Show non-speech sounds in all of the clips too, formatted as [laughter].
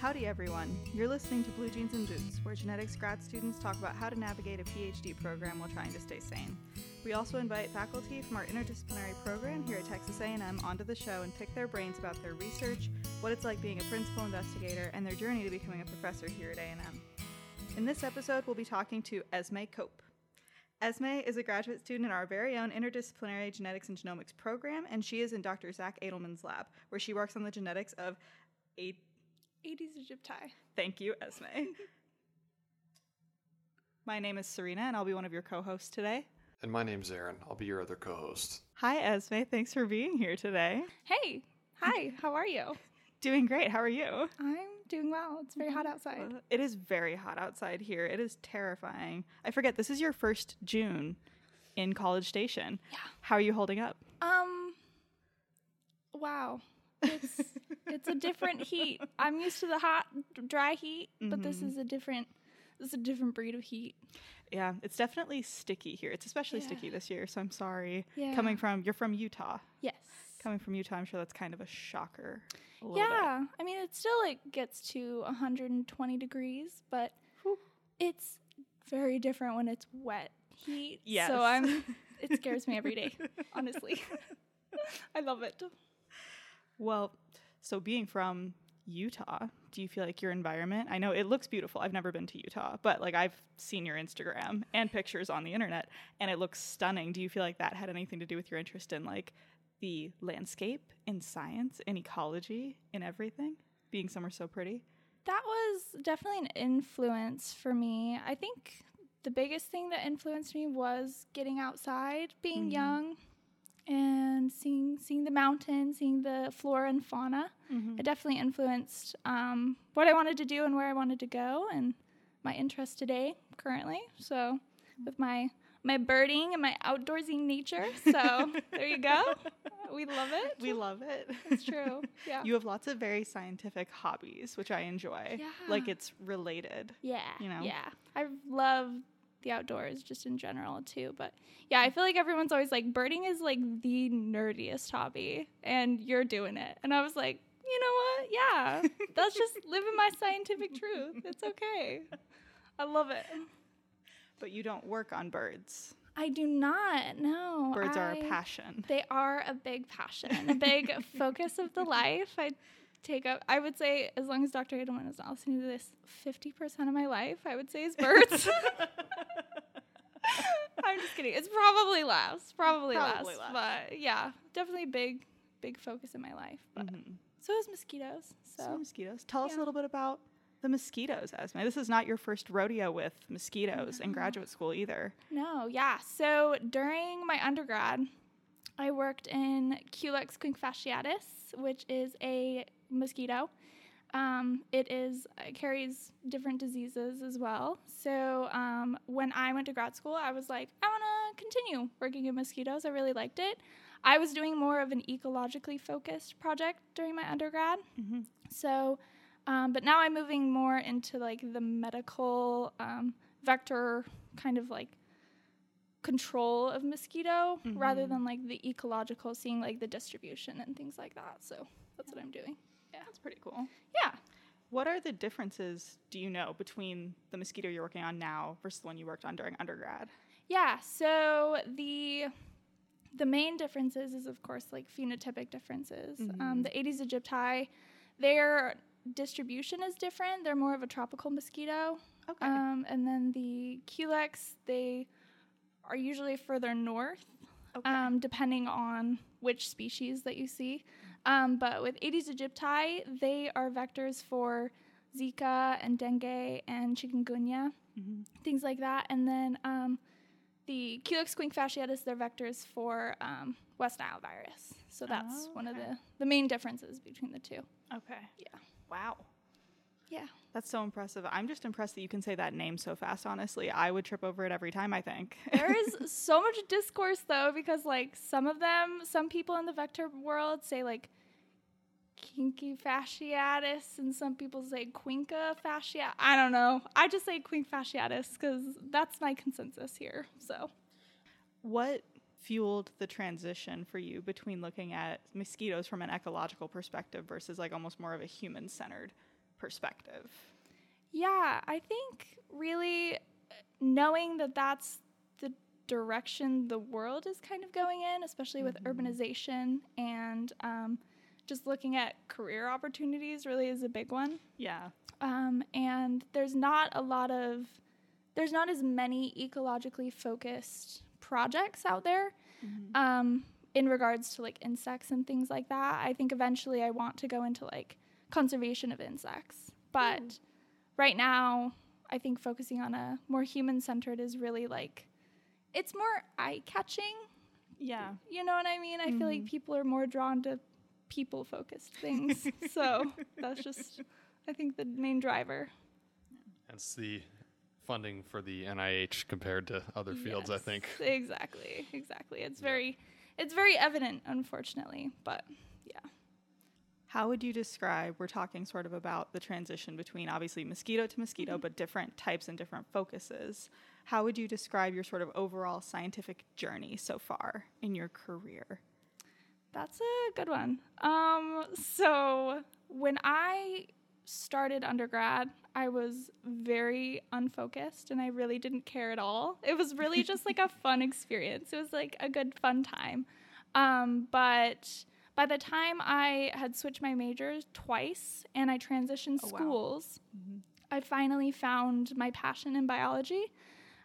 Howdy, everyone. You're listening to Blue Genes and Boots, where genetics grad students talk about how to navigate a PhD program while trying to stay sane. We also invite faculty from our interdisciplinary program here at Texas A&M onto the show and pick their brains about their research, what it's like being a principal investigator, and their journey to becoming a professor here at A&M. In this episode, we'll be talking to Esme Cope. Esme is a graduate student in our very own interdisciplinary genetics and genomics program, and she is in Dr. Zach Adelman's lab, where she works on the genetics of Aedes aegypti. Thank you, Esme. [laughs] My name is Serina, and I'll be one of your co hosts today. And my name's Aaron. I'll be your other co host. Hi, Esme. Thanks for being here today. Hey, hi, how are you? [laughs] Doing great. How are you? I'm doing well. It's very hot outside. Uh, It is very hot outside here. It is terrifying. I forget, this is your first June in College Station. Yeah. How are you holding up? Um, wow. It's it's a different heat. I'm used to the hot, dry heat, but this Mhm. is a different this is a different breed of heat. Yeah, it's definitely sticky here. It's especially sticky this year, so I'm sorry. Yeah. Coming from, you're from Utah. Yes. Coming from Utah, I'm sure that's kind of a shocker. a little bit. Yeah. I mean, it still like gets to 120 degrees, but Whew. it's very different when it's wet heat. Yes. So I'm it [laughs] scares me every day, honestly. [laughs] I love it. Well, so being from Utah, do you feel like your environment? I know it looks beautiful. I've never been to Utah, but like I've seen your Instagram and pictures on the internet and it looks stunning. Do you feel like that had anything to do with your interest in like the landscape, in science, in ecology, in everything? Being somewhere so pretty? That was definitely an influence for me. I think the biggest thing that influenced me was getting outside, being Mhm. young, and seeing seeing the mountains, seeing the flora and fauna. Mm-hmm. It definitely influenced um, what I wanted to do and where I wanted to go, and my interest today currently. So with my my birding and my outdoorsy nature. So [laughs] there you go. We love it. We love it. It's true. [laughs] Yeah. You have lots of very scientific hobbies, which I enjoy. Yeah. Like it's related. Yeah. you know? Yeah. I love the outdoors just in general too. But yeah, I feel like everyone's always like birding is like the nerdiest hobby and you're doing it. And I was like, you know what? Yeah. That's just [laughs] living my scientific truth. It's okay. I love it. But you don't work on birds. I do not. No. Birds are a passion. They are a big passion, a big [laughs] focus of the life. I take up, I would say, as long as Dr. Adelman is not listening to this, 50% of my life, I would say, is birds. [laughs] I'm just kidding. It's probably less. Probably, Probably less, less. But yeah, definitely a big, big focus in my life. But Mhm. so is mosquitoes. So, So mosquitoes. Tell us a little bit about the mosquitoes, Esme. This is not your first rodeo with mosquitoes in graduate school either. no, yeah. So during my undergrad, I worked in Culex quinquefasciatus, which is a mosquito. Um, it is it carries different diseases as well. So um, when I went to grad school, I was like, I want to continue working in mosquitoes. I really liked it. I was doing more of an ecologically focused project during my undergrad. Mhm. So, um, but now I'm moving more into like the medical um, vector kind of like control of mosquito rather Mhm. than like the ecological, seeing like the distribution and things like that. So that's what I'm doing. That's pretty cool. Yeah. What are the differences, do you know, between the mosquito you're working on now versus the one you worked on during undergrad? Yeah. So the the main differences is of course like phenotypic differences. Um, Mhm. the Aedes aegypti, their distribution is different. They're more of a tropical mosquito. Okay. Um, and then the Culex, they are usually further north, okay. um, depending on which species that you see. Um, but with Aedes aegypti, they are vectors for Zika and dengue and chikungunya, Mhm. things like that. And then um, the Culex quinquefasciatus, they're vectors for um, West Nile virus. So that's Oh, one of the, the main differences between the two. Okay. Yeah. Wow. Yeah. That's so impressive. I'm just impressed that you can say that name so fast, honestly. I would trip over it every time, I think. [laughs] there is so much discourse though because like some of them some people in the vector world say like kinky fasciatus and some people say quinca fascia i don't know i just say quink fasciatus because that's my consensus here so what fueled the transition for you between looking at mosquitoes from an ecological perspective versus like almost more of a human centered perspective? Yeah, I think really knowing that that's the direction the world is kind of going in, especially with Mhm. urbanization and um, just looking at career opportunities, really is a big one. Yeah. Um, and there's not a lot of, there's not as many ecologically focused projects out there um, in regards to like insects and things like that. I think eventually I want to go into like conservation of insects. But hmm. right now, I think focusing on a more human centered is really like, it's more eye catching. Yeah. You know what I mean? I feel like mm-hmm. people are more drawn to people focused things. [laughs] so that's just, I think, the main driver. Hence the funding for the NIH compared to other fields, I think. Exactly, exactly. It's very, it's very evident, unfortunately. But yeah. How would you describe? We're talking sort of about the transition between obviously mosquito to mosquito, but different types and different focuses. How would you describe your sort of overall scientific journey so far in your career? That's a good one. Um, so when I started undergrad, I was very unfocused and I really didn't care at all. It was really just like a [laughs] fun experience. It was like a good fun time. Um, but by the time I had switched my majors twice and I transitioned Oh, wow. schools, I finally found my passion in biology.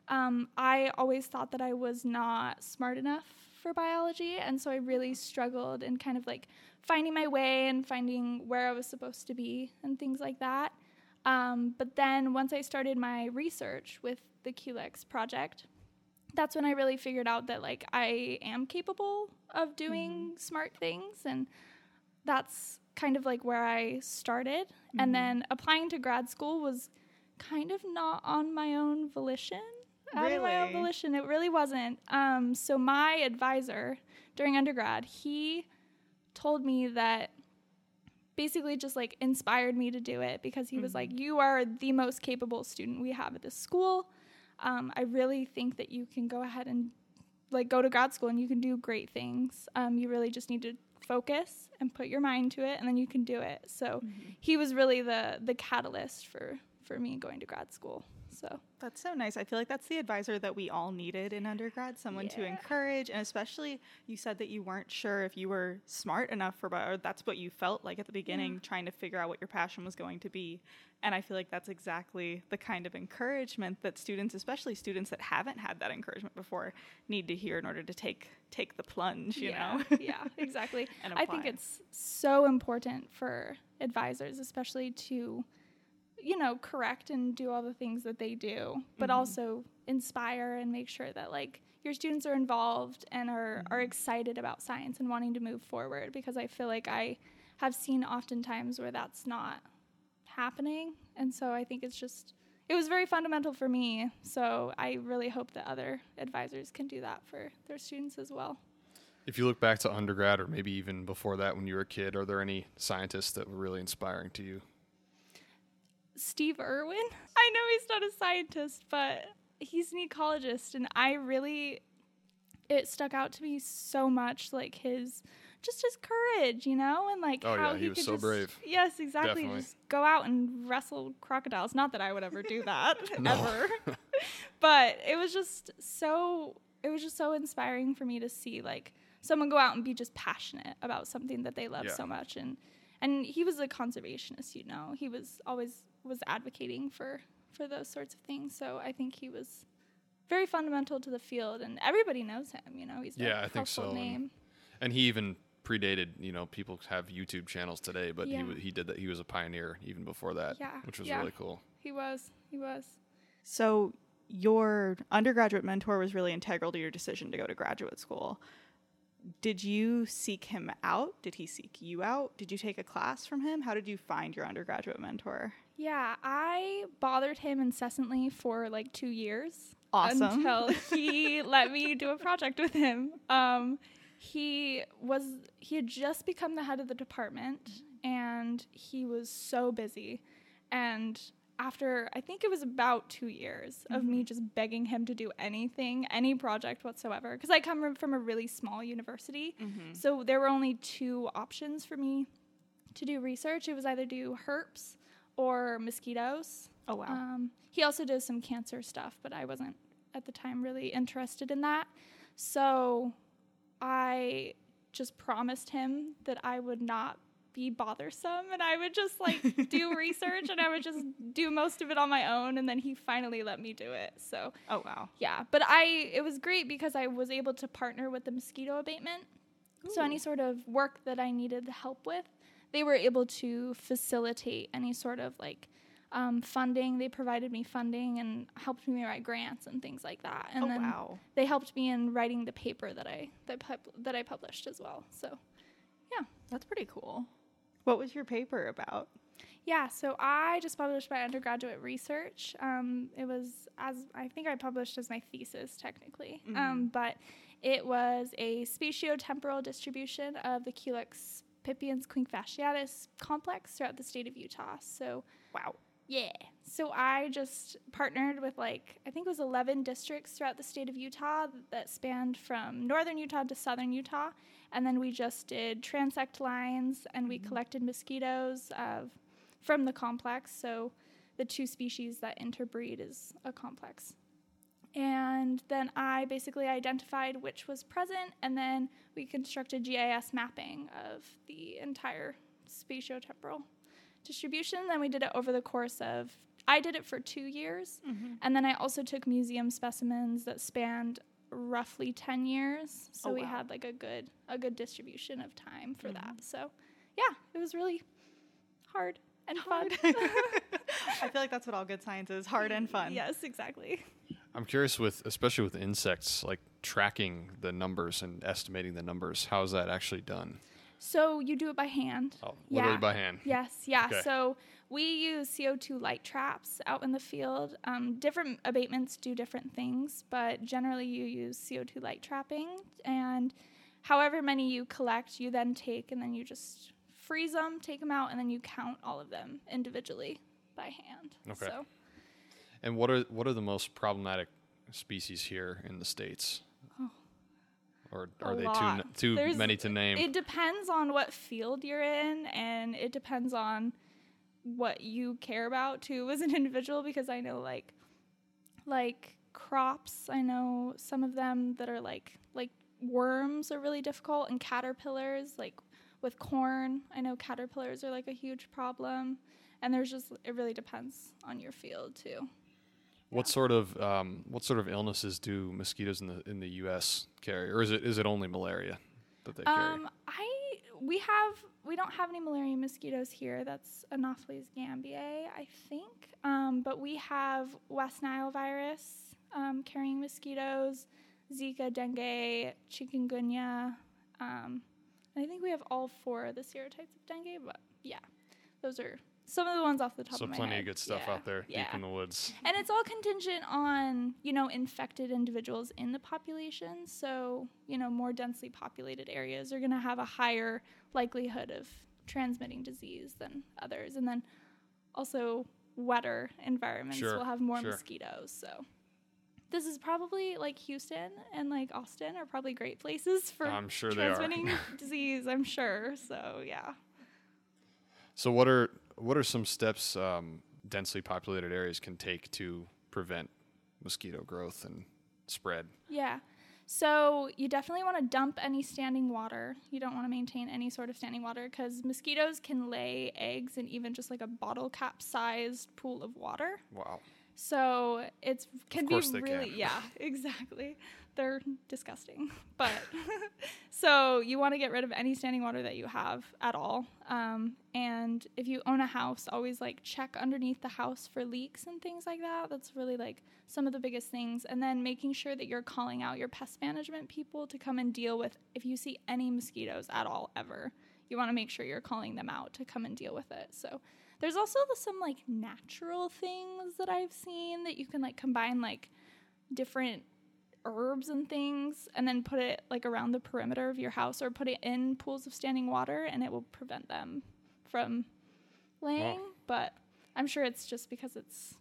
Um, I always thought that I was not smart enough for biology, and so I really struggled in kind of like finding my way and finding where I was supposed to be and things like that. Um, but then once I started my research with the Culex project, that's when I really figured out that like I am capable of doing mm-hmm. smart things, and that's kind of like where I started. And mm-hmm. then applying to grad school was kind of not on my own volition. Out of my own volition, it really wasn't. Um, so my advisor during undergrad, he told me that basically just like inspired me to do it because he was mm-hmm. like, "You are the most capable student we have at this school. Um, I really think that you can go ahead and like go to grad school and you can do great things. Um, you really just need to focus and put your mind to it, and then you can do it." So he was really the the catalyst for for me going to grad school. So That's so nice. I feel like that's the advisor that we all needed in undergrad, someone to encourage. And especially, you said that you weren't sure if you were smart enough for or that's what you felt like at the beginning, trying to figure out what your passion was going to be. And I feel like that's exactly the kind of encouragement that students, especially students that haven't had that encouragement before, need to hear in order to take take the plunge. You yeah, know. [laughs] yeah, exactly. [laughs] And I think it's so important for advisors, especially to, you know, correct and do all the things that they do, but Mm-hmm. also inspire and make sure that like your students are involved and are are Mm-hmm. excited about science and wanting to move forward. Because I feel like I have seen oftentimes where that's not happening, and so I think it's just. It was very fundamental for me, so I really hope that other advisors can do that for their students as well. If you look back to undergrad or maybe even before that when you were a kid, are there any scientists that were really inspiring to you? Steve Irwin. [laughs] I know he's not a scientist, but he's an ecologist, and I really it stuck out to me so much, like his just his courage, you know, and like Oh, how yeah, he was could so just- brave. Yes, exactly. Definitely. Just go out and wrestle crocodiles. Not that I would ever do [laughs] that [laughs] ever, but it was just so it was just so inspiring for me to see like someone go out and be just passionate about something that they love Yeah. so much and and he was a conservationist you know he was always was advocating for for those sorts of things so i think he was very fundamental to the field and everybody knows him you know he's a Yeah, I think household so, and- name And he even predated, you know, people have YouTube channels today, but he Yeah. wa he did that. He was a pioneer even before that, Yeah, which was yeah. really cool. he was he was So your undergraduate mentor was really integral to your decision to go to graduate school. Did you seek him out? Did he seek you out? Did you take a class from him? How did you find your undergraduate mentor? Yeah, I bothered him incessantly for like two years. Awesome. Until [laughs] he let me do a project with him. Um, he was he had just become the head of the department, and he was so busy. And after I think it was about two years of me just begging him to do anything, any project whatsoever, because I come from a really small university, so there were only two options for me to do research. It was either do herps or mosquitoes. Oh wow. Um, he also does some cancer stuff, but I wasn't at the time really interested in that. So I just promised him that I would not be bothersome and I would just like [laughs] do research and I would just do most of it on my own and then he finally let me do it. So oh wow. yeah, but I it was great because I was able to partner with the mosquito abatement. So any sort of work that I needed help with, they were able to facilitate any sort of like um, funding. They provided me funding and helped me write grants and things like that. And oh then wow. they helped me in writing the paper that I that, pub- that I published as well. So yeah, That's pretty cool. What was your paper about? yeah, so I just published my undergraduate research. Um, it was as I think I published as my thesis technically, um, but it was a spatiotemporal distribution of the Culex pipiens quinquefasciatus complex throughout the state of Utah. So Wow. Yeah. So I just partnered with like I think it was 11 districts throughout the state of Utah that spanned from northern Utah to southern Utah, and then we just did transect lines and we mm-hmm. collected mosquitoes of from the complex. So the two species that interbreed is a complex. And then I basically identified which was present, and then we constructed GIS mapping of the entire spatiotemporal distribution. Then we did it over the course of, I did it for two years. Mm-hmm. And then I also took museum specimens that spanned roughly 10 years. So Oh, we wow. had like a good, a good distribution of time for mm-hmm. that. So yeah, it was really hard and fun. [laughs] [laughs] I feel like that's what all good science is hard and fun. yes, exactly. I'm curious with, especially with insects, like tracking the numbers and estimating the numbers. How is that actually done? So you do it by hand. Oh, literally Yeah. by hand. Yes, yeah. Okay. So we use CO2 light traps out in the field. Um, different abatements do different things, but generally you use CO2 light trapping. And however many you collect, you then take and then you just freeze them, take them out, and then you count all of them individually by hand. Okay. So And what are what are the most problematic species here in the states? Oh. Or are they too lot. n- too There's- many to name? It depends on what field you're in, and it depends on what you care about too as an individual. Because I know like, like crops, I know some of them that are like like worms are really difficult, and caterpillars. Like with corn, I know caterpillars are like a huge problem, and there's just it really depends on your field too. What sort of um, what sort of illnesses do mosquitoes in the in the U.S. carry, or is it is it only malaria that they carry? Um, I we have we don't have any malaria mosquitoes here. That's Anopheles gambiae, I think. Um, but we have West Nile virus um, carrying mosquitoes, Zika, dengue, chikungunya. Um, I think we have all four of the serotypes of dengue. But yeah, those are some of the ones off the top so of my so plenty of good stuff Yeah, out there yeah. deep in the woods. And it's all contingent on, you know, infected individuals in the population. So, you know, more densely populated areas are going to have a higher likelihood of transmitting disease than others. And then also, wetter environments Sure, will have more sure. mosquitoes. So, this is probably like Houston and like Austin are probably great places for I'm sure transmitting [laughs] disease, I'm sure. So, yeah. So what are what are some steps um, densely populated areas can take to prevent mosquito growth and spread? Yeah. So you definitely want to dump any standing water. You don't want to maintain any sort of standing water because mosquitoes can lay eggs in even just like a bottle cap sized pool of water. Wow. So it's can be they can. really yeah, [laughs] exactly. They're disgusting. [laughs] But [laughs] so you want to get rid of any standing water that you have at all. Um, and if you own a house, always like check underneath the house for leaks and things like that. That's really like some of the biggest things. And then making sure that you're calling out your pest management people to come and deal with if you see any mosquitoes at all ever. You want to make sure you're calling them out to come and deal with it. So there's also some like natural things that I've seen that you can like combine like different herbs and things and then put it like around the perimeter of your house or put it in pools of standing water and it will prevent them from laying. But I'm sure it's just because it's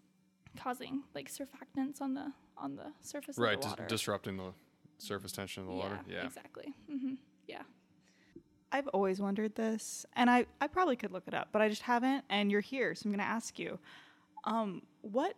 causing like surfactants on the on the surface Right, of the dis- water. disrupting the surface tension of the water. Yeah. exactly. Mm-hmm. Yeah. I've always wondered this, and I, I probably could look it up, but I just haven't. And you're here, so I'm going to ask you um, what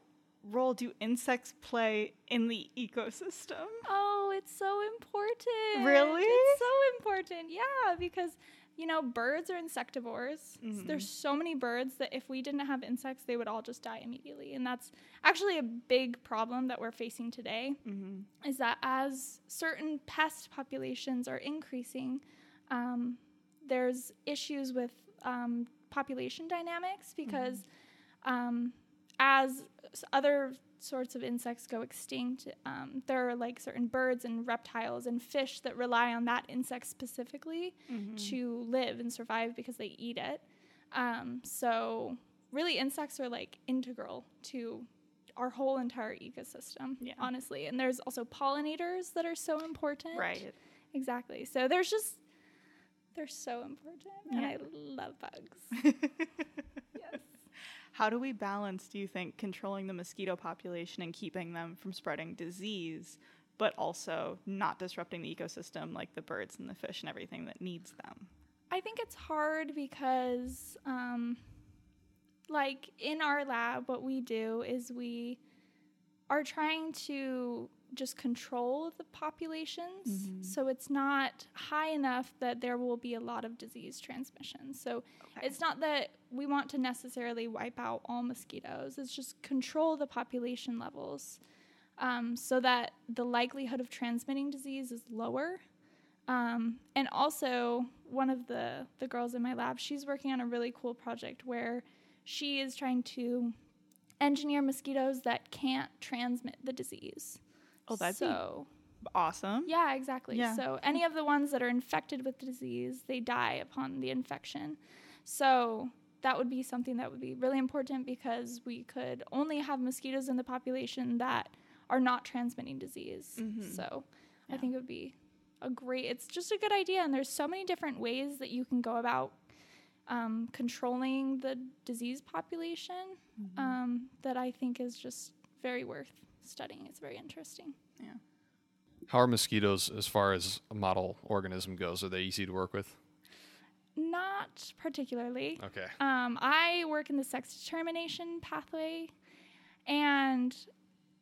role do insects play in the ecosystem? Oh, it's so important. Really? It's so important. Yeah, because you know, birds are insectivores. Mhm. There's so many birds that if we didn't have insects, they would all just die immediately. And that's actually a big problem that we're facing today Mm-hmm. is that as certain pest populations are increasing, um, there's issues with um, population dynamics because um, as other sorts of insects go extinct, um, there are like certain birds and reptiles and fish that rely on that insect specifically Mm-hmm. to live and survive because they eat it. Um, so really, insects are like integral to our whole entire ecosystem, Yeah. honestly. And there's also pollinators that are so important. Right. Exactly. So there's just they're so important, and I love bugs. [laughs] yes. [laughs] How do we balance, do you think, controlling the mosquito population and keeping them from spreading disease, but also not disrupting the ecosystem like the birds and the fish and everything that needs them? I think it's hard because, um, like in our lab, what we do is we are trying to just control the populations Mhm. so it's not high enough that there will be a lot of disease transmission. So Okay. it's not that we want to necessarily wipe out all mosquitoes, it's just control the population levels um, so that the likelihood of transmitting disease is lower. Um, and also, one of the, the girls in my lab, she's working on a really cool project where she is trying to engineer mosquitoes that can't transmit the disease. Oh, that'd be so, awesome. yeah, exactly. Yeah. So any of the ones that are infected with the disease, they die upon the infection. So that would be something that would be really important because we could only have mosquitoes in the population that are not transmitting disease. Mhm. So Yeah. I think it would be a great. It's just a good idea, and there's so many different ways that you can go about um, controlling the disease population Mm-hmm. um, that I think is just very worth studying. It's very interesting. How are mosquitoes as far as a model organism goes? Are they easy to work with? Not particularly. Okay. Um, I work in the sex determination pathway, and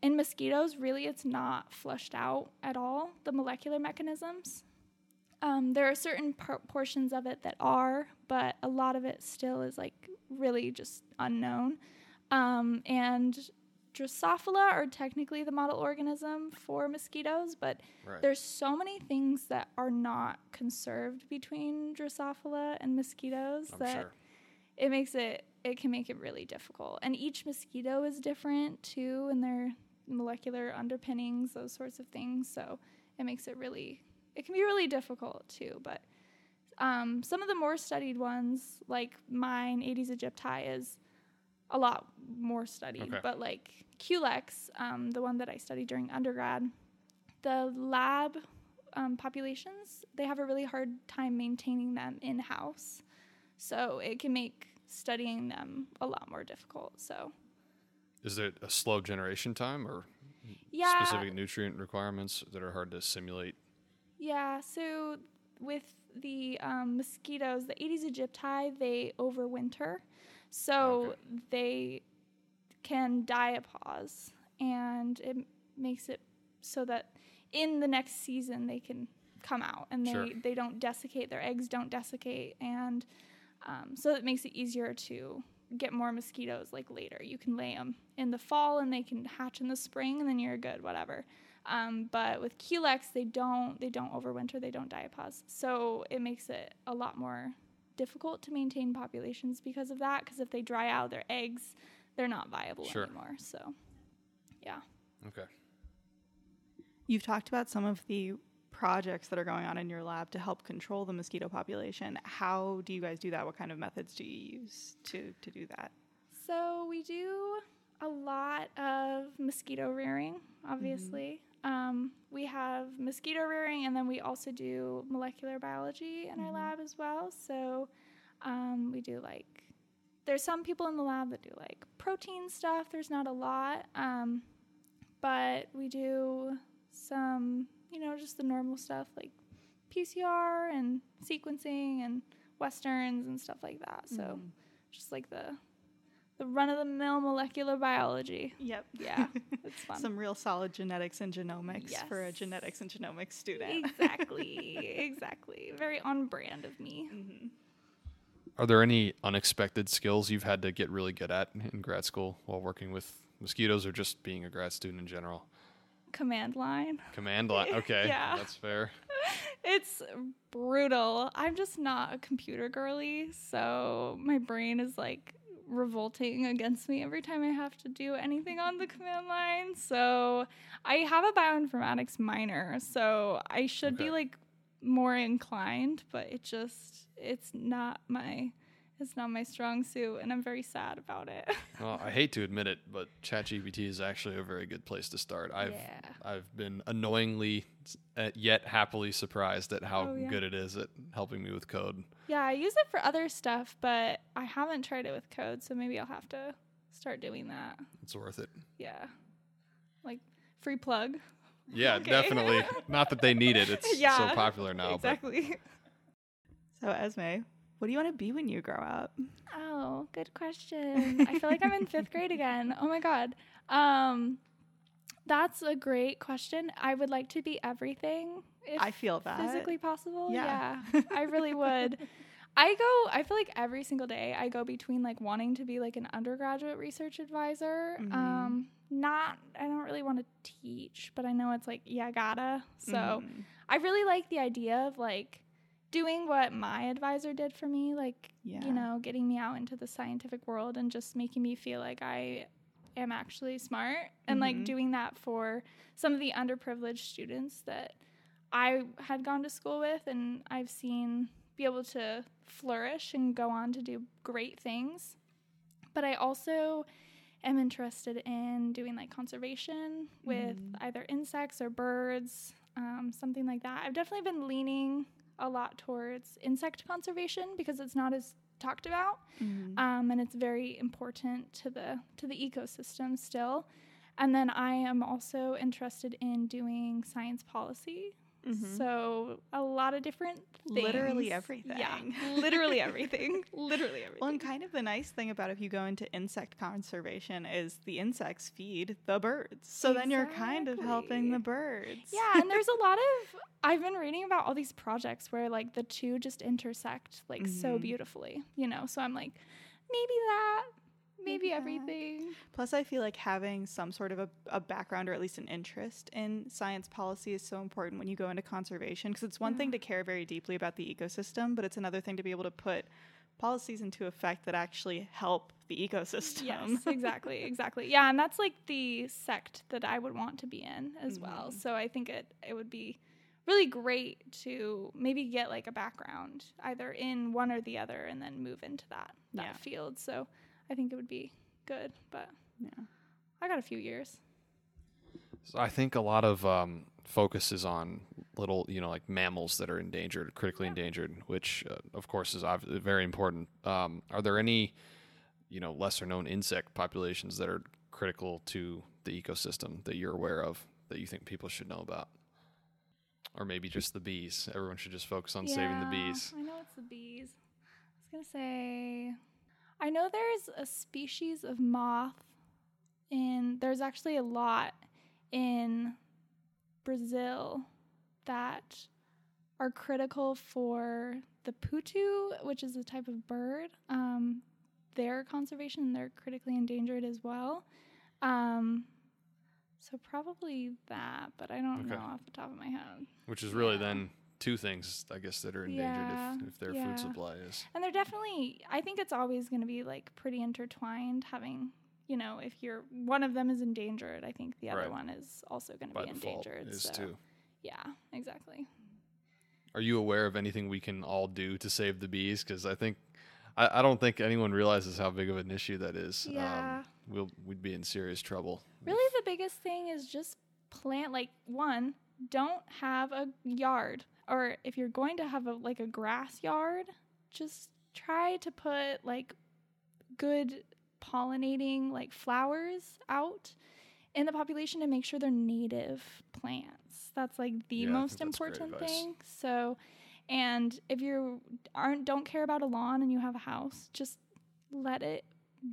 in mosquitoes, really, it's not flushed out at all, the molecular mechanisms. Um, there are certain par- portions of it that are, but a lot of it still is like really just unknown. Um, and Drosophila are technically the model organism for mosquitoes, but Right. there's so many things that are not conserved between Drosophila and mosquitoes I'm that sure. it makes it it can make it really difficult. And each mosquito is different too in their molecular underpinnings, those sorts of things. So it makes it really it can be really difficult too. But um, some of the more studied ones, like mine, Aedes aegypti, is a lot more studied. Okay. But like Culex, um, the one that I studied during undergrad, the lab um, populations, they have a really hard time maintaining them in house. So it can make studying them a lot more difficult. So Is it a slow generation time or yeah, specific nutrient requirements that are hard to simulate? yeah. So with the um, mosquitoes, the Aedes aegypti, they overwinter, so Okay. they can diapause, and it makes it so that in the next season they can come out and they, Sure. they don't desiccate their eggs don't desiccate and um, so it makes it easier to get more mosquitoes like later you can lay them in the fall and they can hatch in the spring and then you're good whatever um, but with culex they don't they don't overwinter they don't diapause so it makes it a lot more difficult to maintain populations because of that because if they dry out their eggs they're not viable Sure. anymore so yeah Okay. You've talked about some of the projects that are going on in your lab to help control the mosquito population. How do you guys do that? What kind of methods do you use to, to do that? So we do a lot of mosquito rearing, obviously. Mm-hmm. Um, we have mosquito rearing, and then we also do molecular biology in our Mhm. lab as well. So um, we do like, there's some people in the lab that do like protein stuff. There's not a lot, um, but we do some, you know, just the normal stuff like PCR and sequencing and westerns and stuff like that. So Mhm. just like the the run of the mill molecular biology. Yep. Yeah, [laughs] it's fun. Some real solid genetics and genomics for a genetics and genomics student. exactly, [laughs] exactly. Very on brand of me. Mhm. Are there any unexpected skills you've had to get really good at in grad school while working with mosquitoes or just being a grad student in general? Command line. Command line. [laughs] Okay. Yeah. That's fair. It's brutal. I'm just not a computer girly, so my brain is like revolting against me every time I have to do anything on the command line. So I have a bioinformatics minor, so I should Okay. be like more inclined, but it just it's not my it's not my strong suit and I'm very sad about it. [laughs] Well, I hate to admit it, but ChatGPT is actually a very good place to start. I've Yeah. I've been annoyingly uh, yet happily surprised at how Oh, yeah. good it is at helping me with code. yeah, I use it for other stuff, but I haven't tried it with code, so maybe I'll have to start doing that. It's worth it. Yeah. Like free plug. Yeah, [laughs] Okay. definitely. Not that they need it. It's [laughs] so popular now. exactly. So Esme, what do you want to be when you grow up? Oh, good question. I feel like I'm in fifth grade again. Oh my god. Um, that's a great question. I would like to be everything. If I feel that. physically possible. Yeah. Yeah, [laughs] I really would. I go. I feel like every single day I go between like wanting to be like an undergraduate research advisor. Mhm. Um, not. I don't really want to teach, but I know it's like yeah, gotta. So. Mhm. I really like the idea of like doing what my advisor did for me, like Yeah. you know, getting me out into the scientific world and just making me feel like I am actually smart and Mhm. like doing that for some of the underprivileged students that I had gone to school with and I've seen be able to flourish and go on to do great things. But I also am interested in doing like conservation with Mhm. either insects or birds, um, something like that. I've definitely been leaning a lot towards insect conservation because it's not as talked about, Mhm. um, and it's very important to the to the ecosystem still. And then I am also interested in doing science policy. Mhm. So a lot of different things. [laughs] Literally Yeah, [laughs] literally everything. literally everything. Well, and kind of the nice thing about if you go into insect conservation is the insects feed the birds. So then you're kind of helping the birds. Yeah, and there's a lot of I've been reading about all these projects where like the two just intersect like so Mhm. beautifully, you know. So I'm like, maybe that, maybe that. everything. Plus, I feel like having some sort of a, a background or at least an interest in science policy is so important when you go into conservation because it's one thing to care very deeply about the ecosystem, but it's another thing to be able to put policies into effect that actually help the ecosystem. Yes, [laughs] exactly, exactly. Yeah, and that's like the sect that I would want to be in as well. Mhm. So I think it it would be really great to maybe get like a background either in one or the other and then move into that that Yeah. field. So I think it would be good, but Yeah. I got a few years. So I think a lot of um, focus is on little, you know, like mammals that are endangered, critically endangered, which uh, of course is obvi- very important. Um, are there any, you know, lesser known insect populations that are critical to the ecosystem that you're aware of that you think people should know about? Or maybe just the bees. Everyone should just focus on saving the bees. I know it's the bees. I was gonna say, I know there's a species of moth in. There's actually a lot in Brazil that are critical for the potoo, which is a type of bird. Um, their conservation, they're critically endangered as well. Um, so probably that, but I don't Okay. know off the top of my head. Which is really Yeah. then two things, I guess, that are endangered Yeah, if, if their yeah. food supply is. And they're definitely, I think it's always going to be like pretty intertwined. Having, you know, if you're one of them is endangered, I think the other Right. one is also going to be endangered. is so, too. yeah, exactly. Are you aware of anything we can all do to save the bees? Because I think I, I don't think anyone realizes how big of an issue that is. Yeah. Um, we'll we'd be in serious trouble. Really, the biggest thing is just plant. Like one, don't have a yard, or if you're going to have a like a grass yard, just try to put like good pollinating like flowers out in the population and make sure they're native plants. That's like the Yeah, most think that's great important thing. So, and if you aren't don't care about a lawn and you have a house, just let it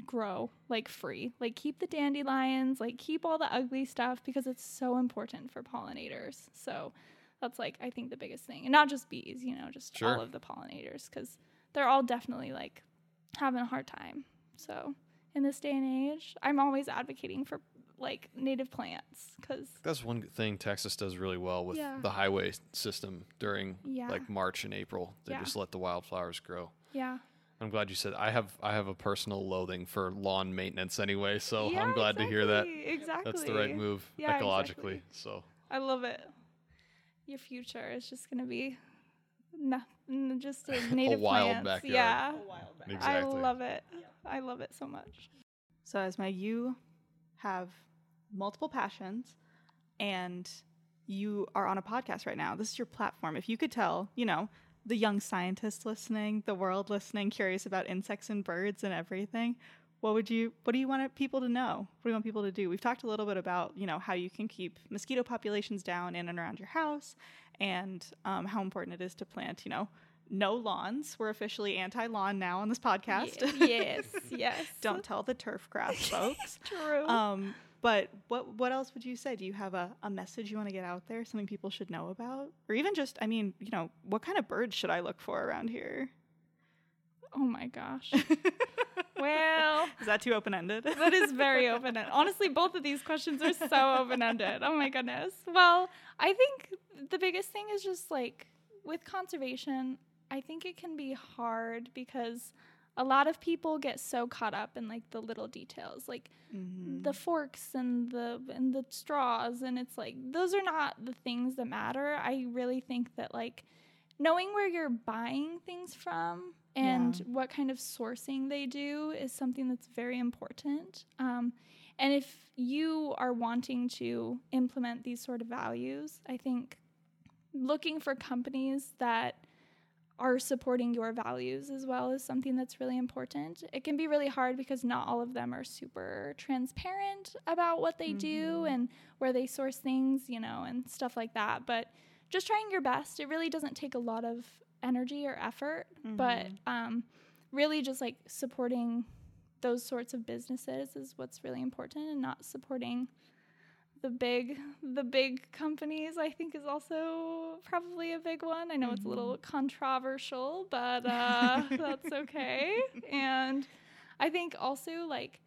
grow like free. Like keep the dandelions, like keep all the ugly stuff because it's so important for pollinators. So that's like I think the biggest thing. And not just bees, you know, just Sure. all of the pollinators cuz they're all definitely like having a hard time. So, in this day and age, I'm always advocating for like native plants cuz That's one thing Texas does really well with Yeah. the highway system during Yeah. like March and April. They Yeah. just let the wildflowers grow. yeah. I'm glad you said I have I have a personal loathing for lawn maintenance anyway, so I'm glad to hear that. exactly, Exactly. That's the right move ecologically. exactly. So I love it. Your future is just gonna be no, n- just a [laughs] native wild plants. backyard. Yeah, exactly. I love it. I love it so much. So, Esme you have multiple passions and you are on a podcast right now. This is your platform. If you could tell, you know, the young scientists listening, the world listening, curious about insects and birds and everything, what would you what do you want people to know? What do you want people to do? We've talked a little bit about, you know, how you can keep mosquito populations down in and around your house and um, how important it is to plant, you know, no lawns. We're officially anti-lawn now on this podcast. Yes, yes. [laughs] Don't tell the turf grass [laughs] folks. True. um, but what what else would you say? Do you have a, a message you want to get out there? Something people should know about? Or even just, I mean, you know, what kind of birds should I look for around here? oh my gosh. [laughs] well, [laughs] Is that too open ended? [laughs] that is very open ended. Honestly, both of these questions are so open ended. Oh my goodness. Well, I think the biggest thing is just like with conservation, I think it can be hard because a lot of people get so caught up in like the little details, like Mm-hmm. the forks and the and the straws and it's like those are not the things that matter. I really think that like knowing where you're buying things from and Yeah. what kind of sourcing they do is something that's very important. Um, and if you are wanting to implement these sort of values, I think looking for companies that are supporting your values as well is something that's really important. It can be really hard because not all of them are super transparent about what they do Mhm. and where they source things, you know, and stuff like that. But just trying your best. It really doesn't take a lot of energy or effort, but um, really just like supporting those sorts of businesses is what's really important and not supporting the big the big companies I think is also probably a big one. I know it's a little controversial, but uh, [laughs] that's okay. And I think also like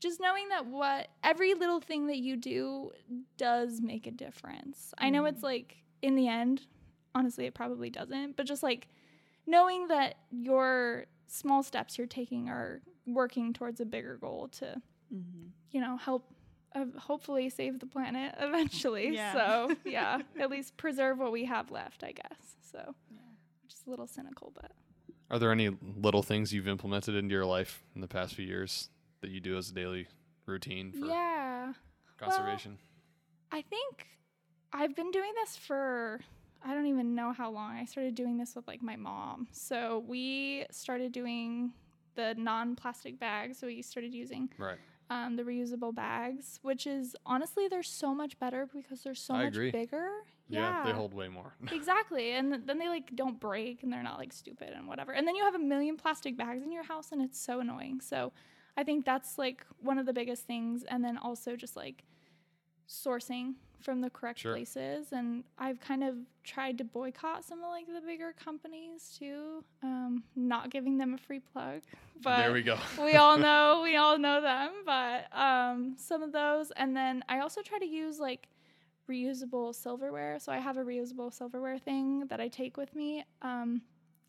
just knowing that what every little thing that you do does make a difference. I know it's like in the end, honestly, it probably doesn't, but just like knowing that your small steps you're taking are working towards a bigger goal to, Mm-hmm. you know, help uh, hopefully save the planet [laughs] eventually. Yeah. So, [laughs] yeah, at least preserve what we have left, I guess. So, just a little cynical, but Are there any little things you've implemented into your life in the past few years that you do as a daily routine for yeah. conservation? I think I've been doing this for I don't even know how long. I started doing this with like my mom. So we started doing the non-plastic bags. So we started using right. um, the reusable bags, which is honestly they're so much better because they're so I much agree. bigger. Yeah, they hold way more. [laughs] exactly. And th- then they like don't break and they're not like stupid and whatever. And then you have a million plastic bags in your house and it's so annoying. So I think that's like one of the biggest things. And then also just like sourcing from the correct Sure. places. And I've kind of tried to boycott some of like the bigger companies too, um, not giving them a free plug. [laughs] But there we go. we all [laughs] know we all know them but um, some of those and then i also try to use like reusable silverware so i have a reusable silverware thing that i take with me um,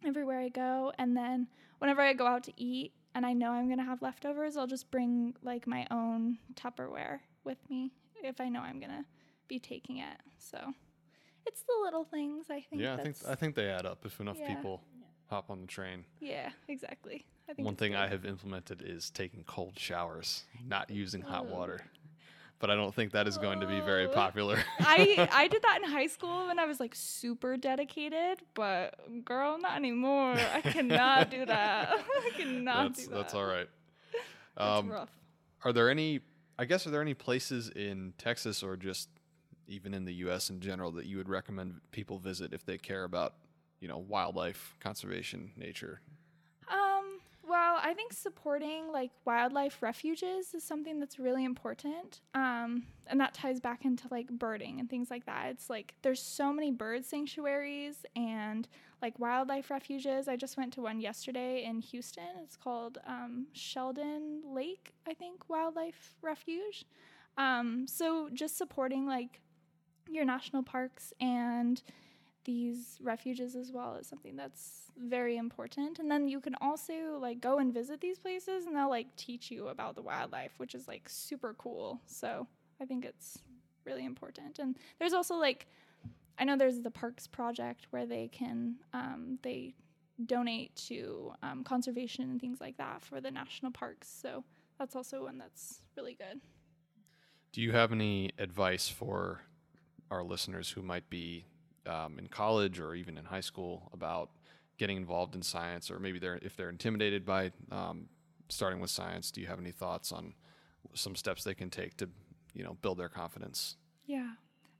everywhere i go and then whenever i go out to eat and i know i'm going to have leftovers i'll just bring like my own tupperware with me if i know i'm going to be taking it so it's the little things i think yeah, I think I think they add up if enough Yeah. people hop on the train. yeah exactly I think One it's thing I have implemented is taking cold showers, not using hot Ugh. water. But I don't think that is going to be very popular. [laughs] I [laughs] I did that in high school when I was like super dedicated, but girl, not anymore. I cannot do [laughs] that. I cannot that's do that. that's all right. That's Um, rough. are there any I guess are there any places in Texas or just even in the U.S. in general that you would recommend people visit if they care about you know wildlife conservation, nature? Um, well, I think supporting like wildlife refuges is something that's really important. Um, and that ties back into like birding and things like that. It's like there's so many bird sanctuaries and like wildlife refuges. I just went to one yesterday in Houston. It's called um, Sheldon Lake, I think, Wildlife Refuge. Um, so just supporting like your national parks and these refuges as well is something that's very important. And then you can also like go and visit these places and they'll like teach you about the wildlife which is like super cool. So i think it's really important. And there's also like i know there's the parks project where they can um, they donate to um, conservation and things like that for the national parks. So that's also one that's really good. Do you have any advice for our listeners who might be um, in college or even in high school about getting involved in science, or maybe they're if they're intimidated by um, starting with science. Do you have any thoughts on some steps they can take to, you know, build their confidence? Yeah.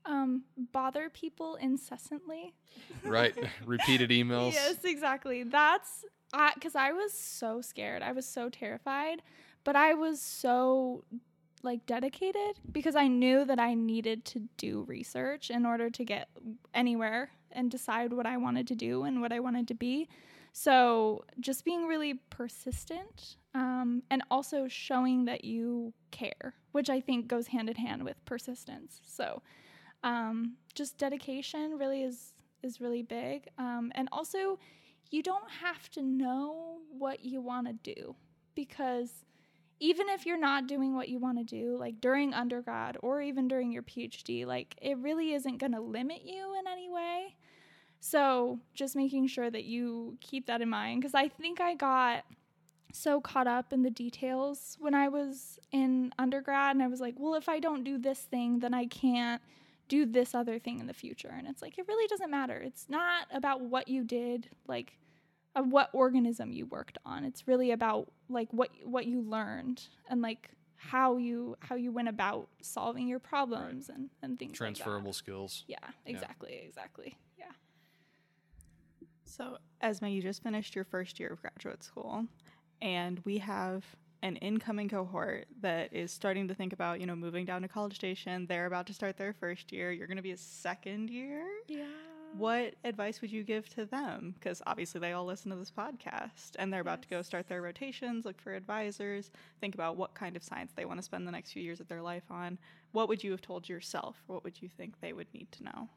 Um, bother people incessantly. Right. [laughs] Repeated emails. Yes, exactly. That's because I, I was so scared. I was so terrified, but I was so like dedicated because I knew that I needed to do research in order to get anywhere and decide what I wanted to do and what I wanted to be. So just being really persistent um, and also showing that you care, which I think goes hand in hand with persistence. So um, just dedication really is is really big, um, and also you don't have to know what you want to do because even if you're not doing what you want to do, like during undergrad or even during your PhD, like it really isn't going to limit you in any way. So just making sure that you keep that in mind because I think I got so caught up in the details when I was in undergrad and I was like, well, if I don't do this thing, then I can't do this other thing in the future. And it's like, it really doesn't matter. It's not about what you did, like of what organism you worked on. It's really about like what what you learned and like how you how you went about solving your problems right. and and things transferable like skills. Yeah, exactly, yeah. exactly. Yeah. So, Esme, you just finished your first year of graduate school, and we have an incoming cohort that is starting to think about, you know, moving down to College Station. They're about to start their first year. You're going to be a second year. Yeah what advice would you give to them? Because obviously they all listen to this podcast and they're about yes. to go start their rotations, look for advisors, think about what kind of science they want to spend the next few years of their life on. What would you have told yourself? What would you think they would need to know?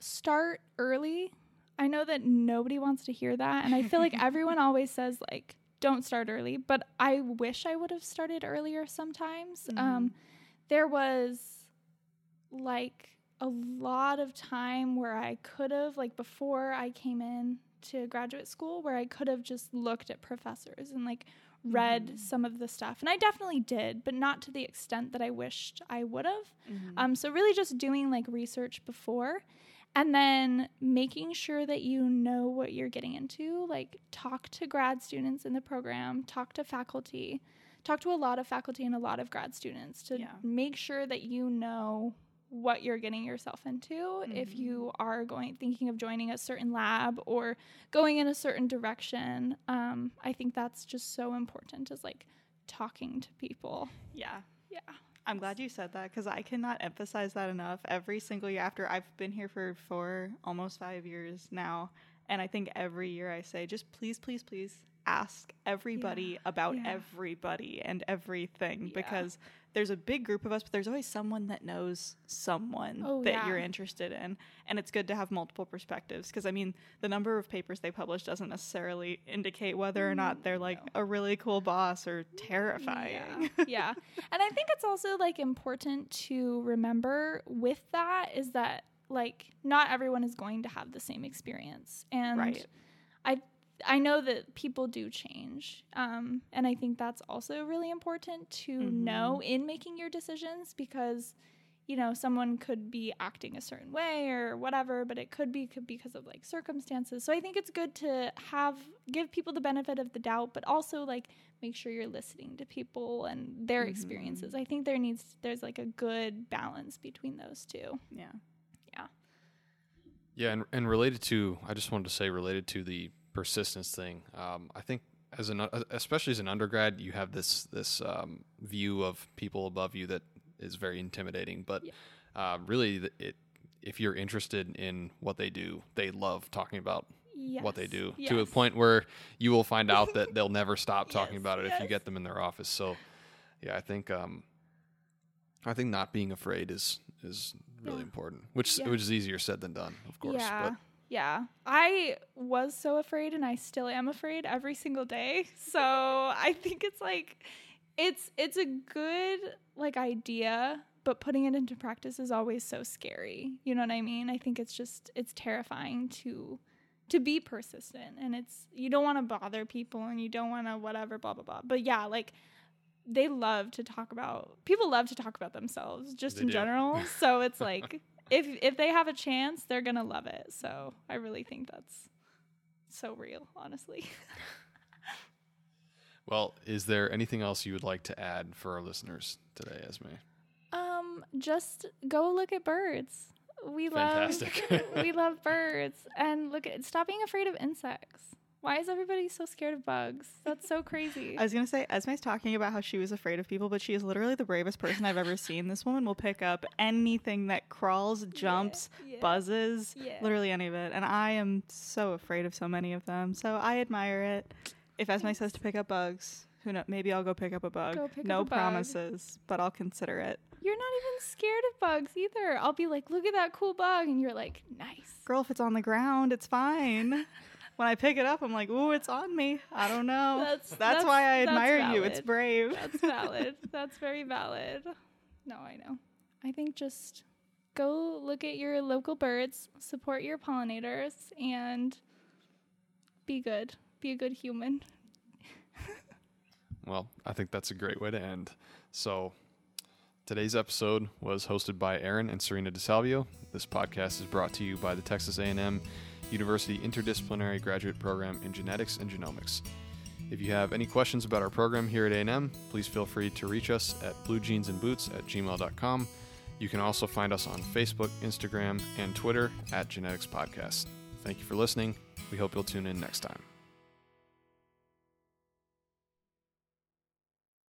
Start early. I know that nobody wants to hear that. And I feel like everyone [laughs] always says, like, don't start early. But I wish I would have started earlier sometimes. Mm-hmm. Um, there was like, a lot of time where I could have, like before I came in to graduate school, where I could have just looked at professors and like read mm-hmm. some of the stuff. And I definitely did, but not to the extent that I wished I would have. Mm-hmm. Um, so, really just doing like research before and then making sure that you know what you're getting into. Like, talk to grad students in the program, talk to faculty, talk to a lot of faculty and a lot of grad students to yeah. make sure that you know what you're getting yourself into. Mm-hmm. if you are going thinking of joining a certain lab or going in a certain direction um, i think that's just so important is like talking to people. Yeah. Yeah. I'm glad you said that because i cannot emphasize that enough. Every single year after i've been here for four almost five years now and i think every year i say just please please please ask everybody yeah. about yeah. everybody and everything yeah. because there's a big group of us, but there's always someone that knows someone oh, that you're interested in. And it's good to have multiple perspectives because, I mean, the number of papers they publish doesn't necessarily indicate whether or not mm, they're like no. a really cool boss or terrifying. Yeah. yeah. And I think it's also like important to remember with that is that like not everyone is going to have the same experience. And right. I I know that people do change. Um, and I think that's also really important to mm-hmm. know in making your decisions because you know, someone could be acting a certain way or whatever, but it could be could because of like circumstances. So I think it's good to have give people the benefit of the doubt, but also like make sure you're listening to people and their Mhm. experiences. I think there needs there's like a good balance between those two. Yeah. Yeah, and, and related to, I just wanted to say, related to the persistence thing. Um, I think as an, uh, especially as an undergrad, you have this this um, view of people above you that is very intimidating. But Yeah. uh, really, it if you're interested in what they do, they love talking about Yes. what they do to a point where you will find out that [laughs] they'll never stop talking Yes, about it if you get them in their office. So, yeah, I think um, I think not being afraid is is really Yeah. important, which Yeah. which is easier said than done, of course. Yeah. But Yeah. I was so afraid and I still am afraid every single day. [laughs] So I think it's like it's it's a good like idea, but putting it into practice is always so scary. You know what I mean? I think it's just it's terrifying to to be persistent and it's you don't want to bother people and you don't want to whatever blah blah blah. But yeah, like they love to talk about people love to talk about themselves just They in do. general. [laughs] So it's like if if they have a chance, they're gonna love it. So I really think that's so real, honestly. [laughs] Well, is there anything else you would like to add for our listeners today, Esme? Um, just go look at birds. We Fantastic. love [laughs] we love birds and look at stop being afraid of insects. Why is everybody so scared of bugs? That's so crazy. [laughs] I was gonna say Esme's talking about how she was afraid of people, but she is literally the bravest person I've ever seen. This woman will pick up anything that crawls, jumps, yeah. buzzes, Yeah. literally any of it. And I am so afraid of so many of them. So I admire it. If Esme says to pick up bugs, who knows? Maybe I'll go pick up a bug. Go pick no up a bug. promises, but I'll consider it. You're not even scared of bugs either. I'll be like, look at that cool bug, and you're like, nice. Girl, if it's on the ground, it's fine. [laughs] when I pick it up, I'm like, ooh, it's on me. I don't know. That's- That's, that's- why I that's admire you. It's brave. That's [laughs] valid. That's very valid. No, I know. I think just go look at your local birds, support your pollinators, and be good. Be a good human. [laughs] Well, I think that's a great way to end. So, today's episode was hosted by Aaron and Serina DeSalvio. This podcast is brought to you by the Texas A&M University Interdisciplinary Graduate Program in Genetics and Genomics. If you have any questions about our program here at A&M, please feel free to reach us at bluegenesandboots at gmail.com. You can also find us on Facebook, Instagram, and Twitter at Genetics Podcast. Thank you for listening. We hope you'll tune in next time.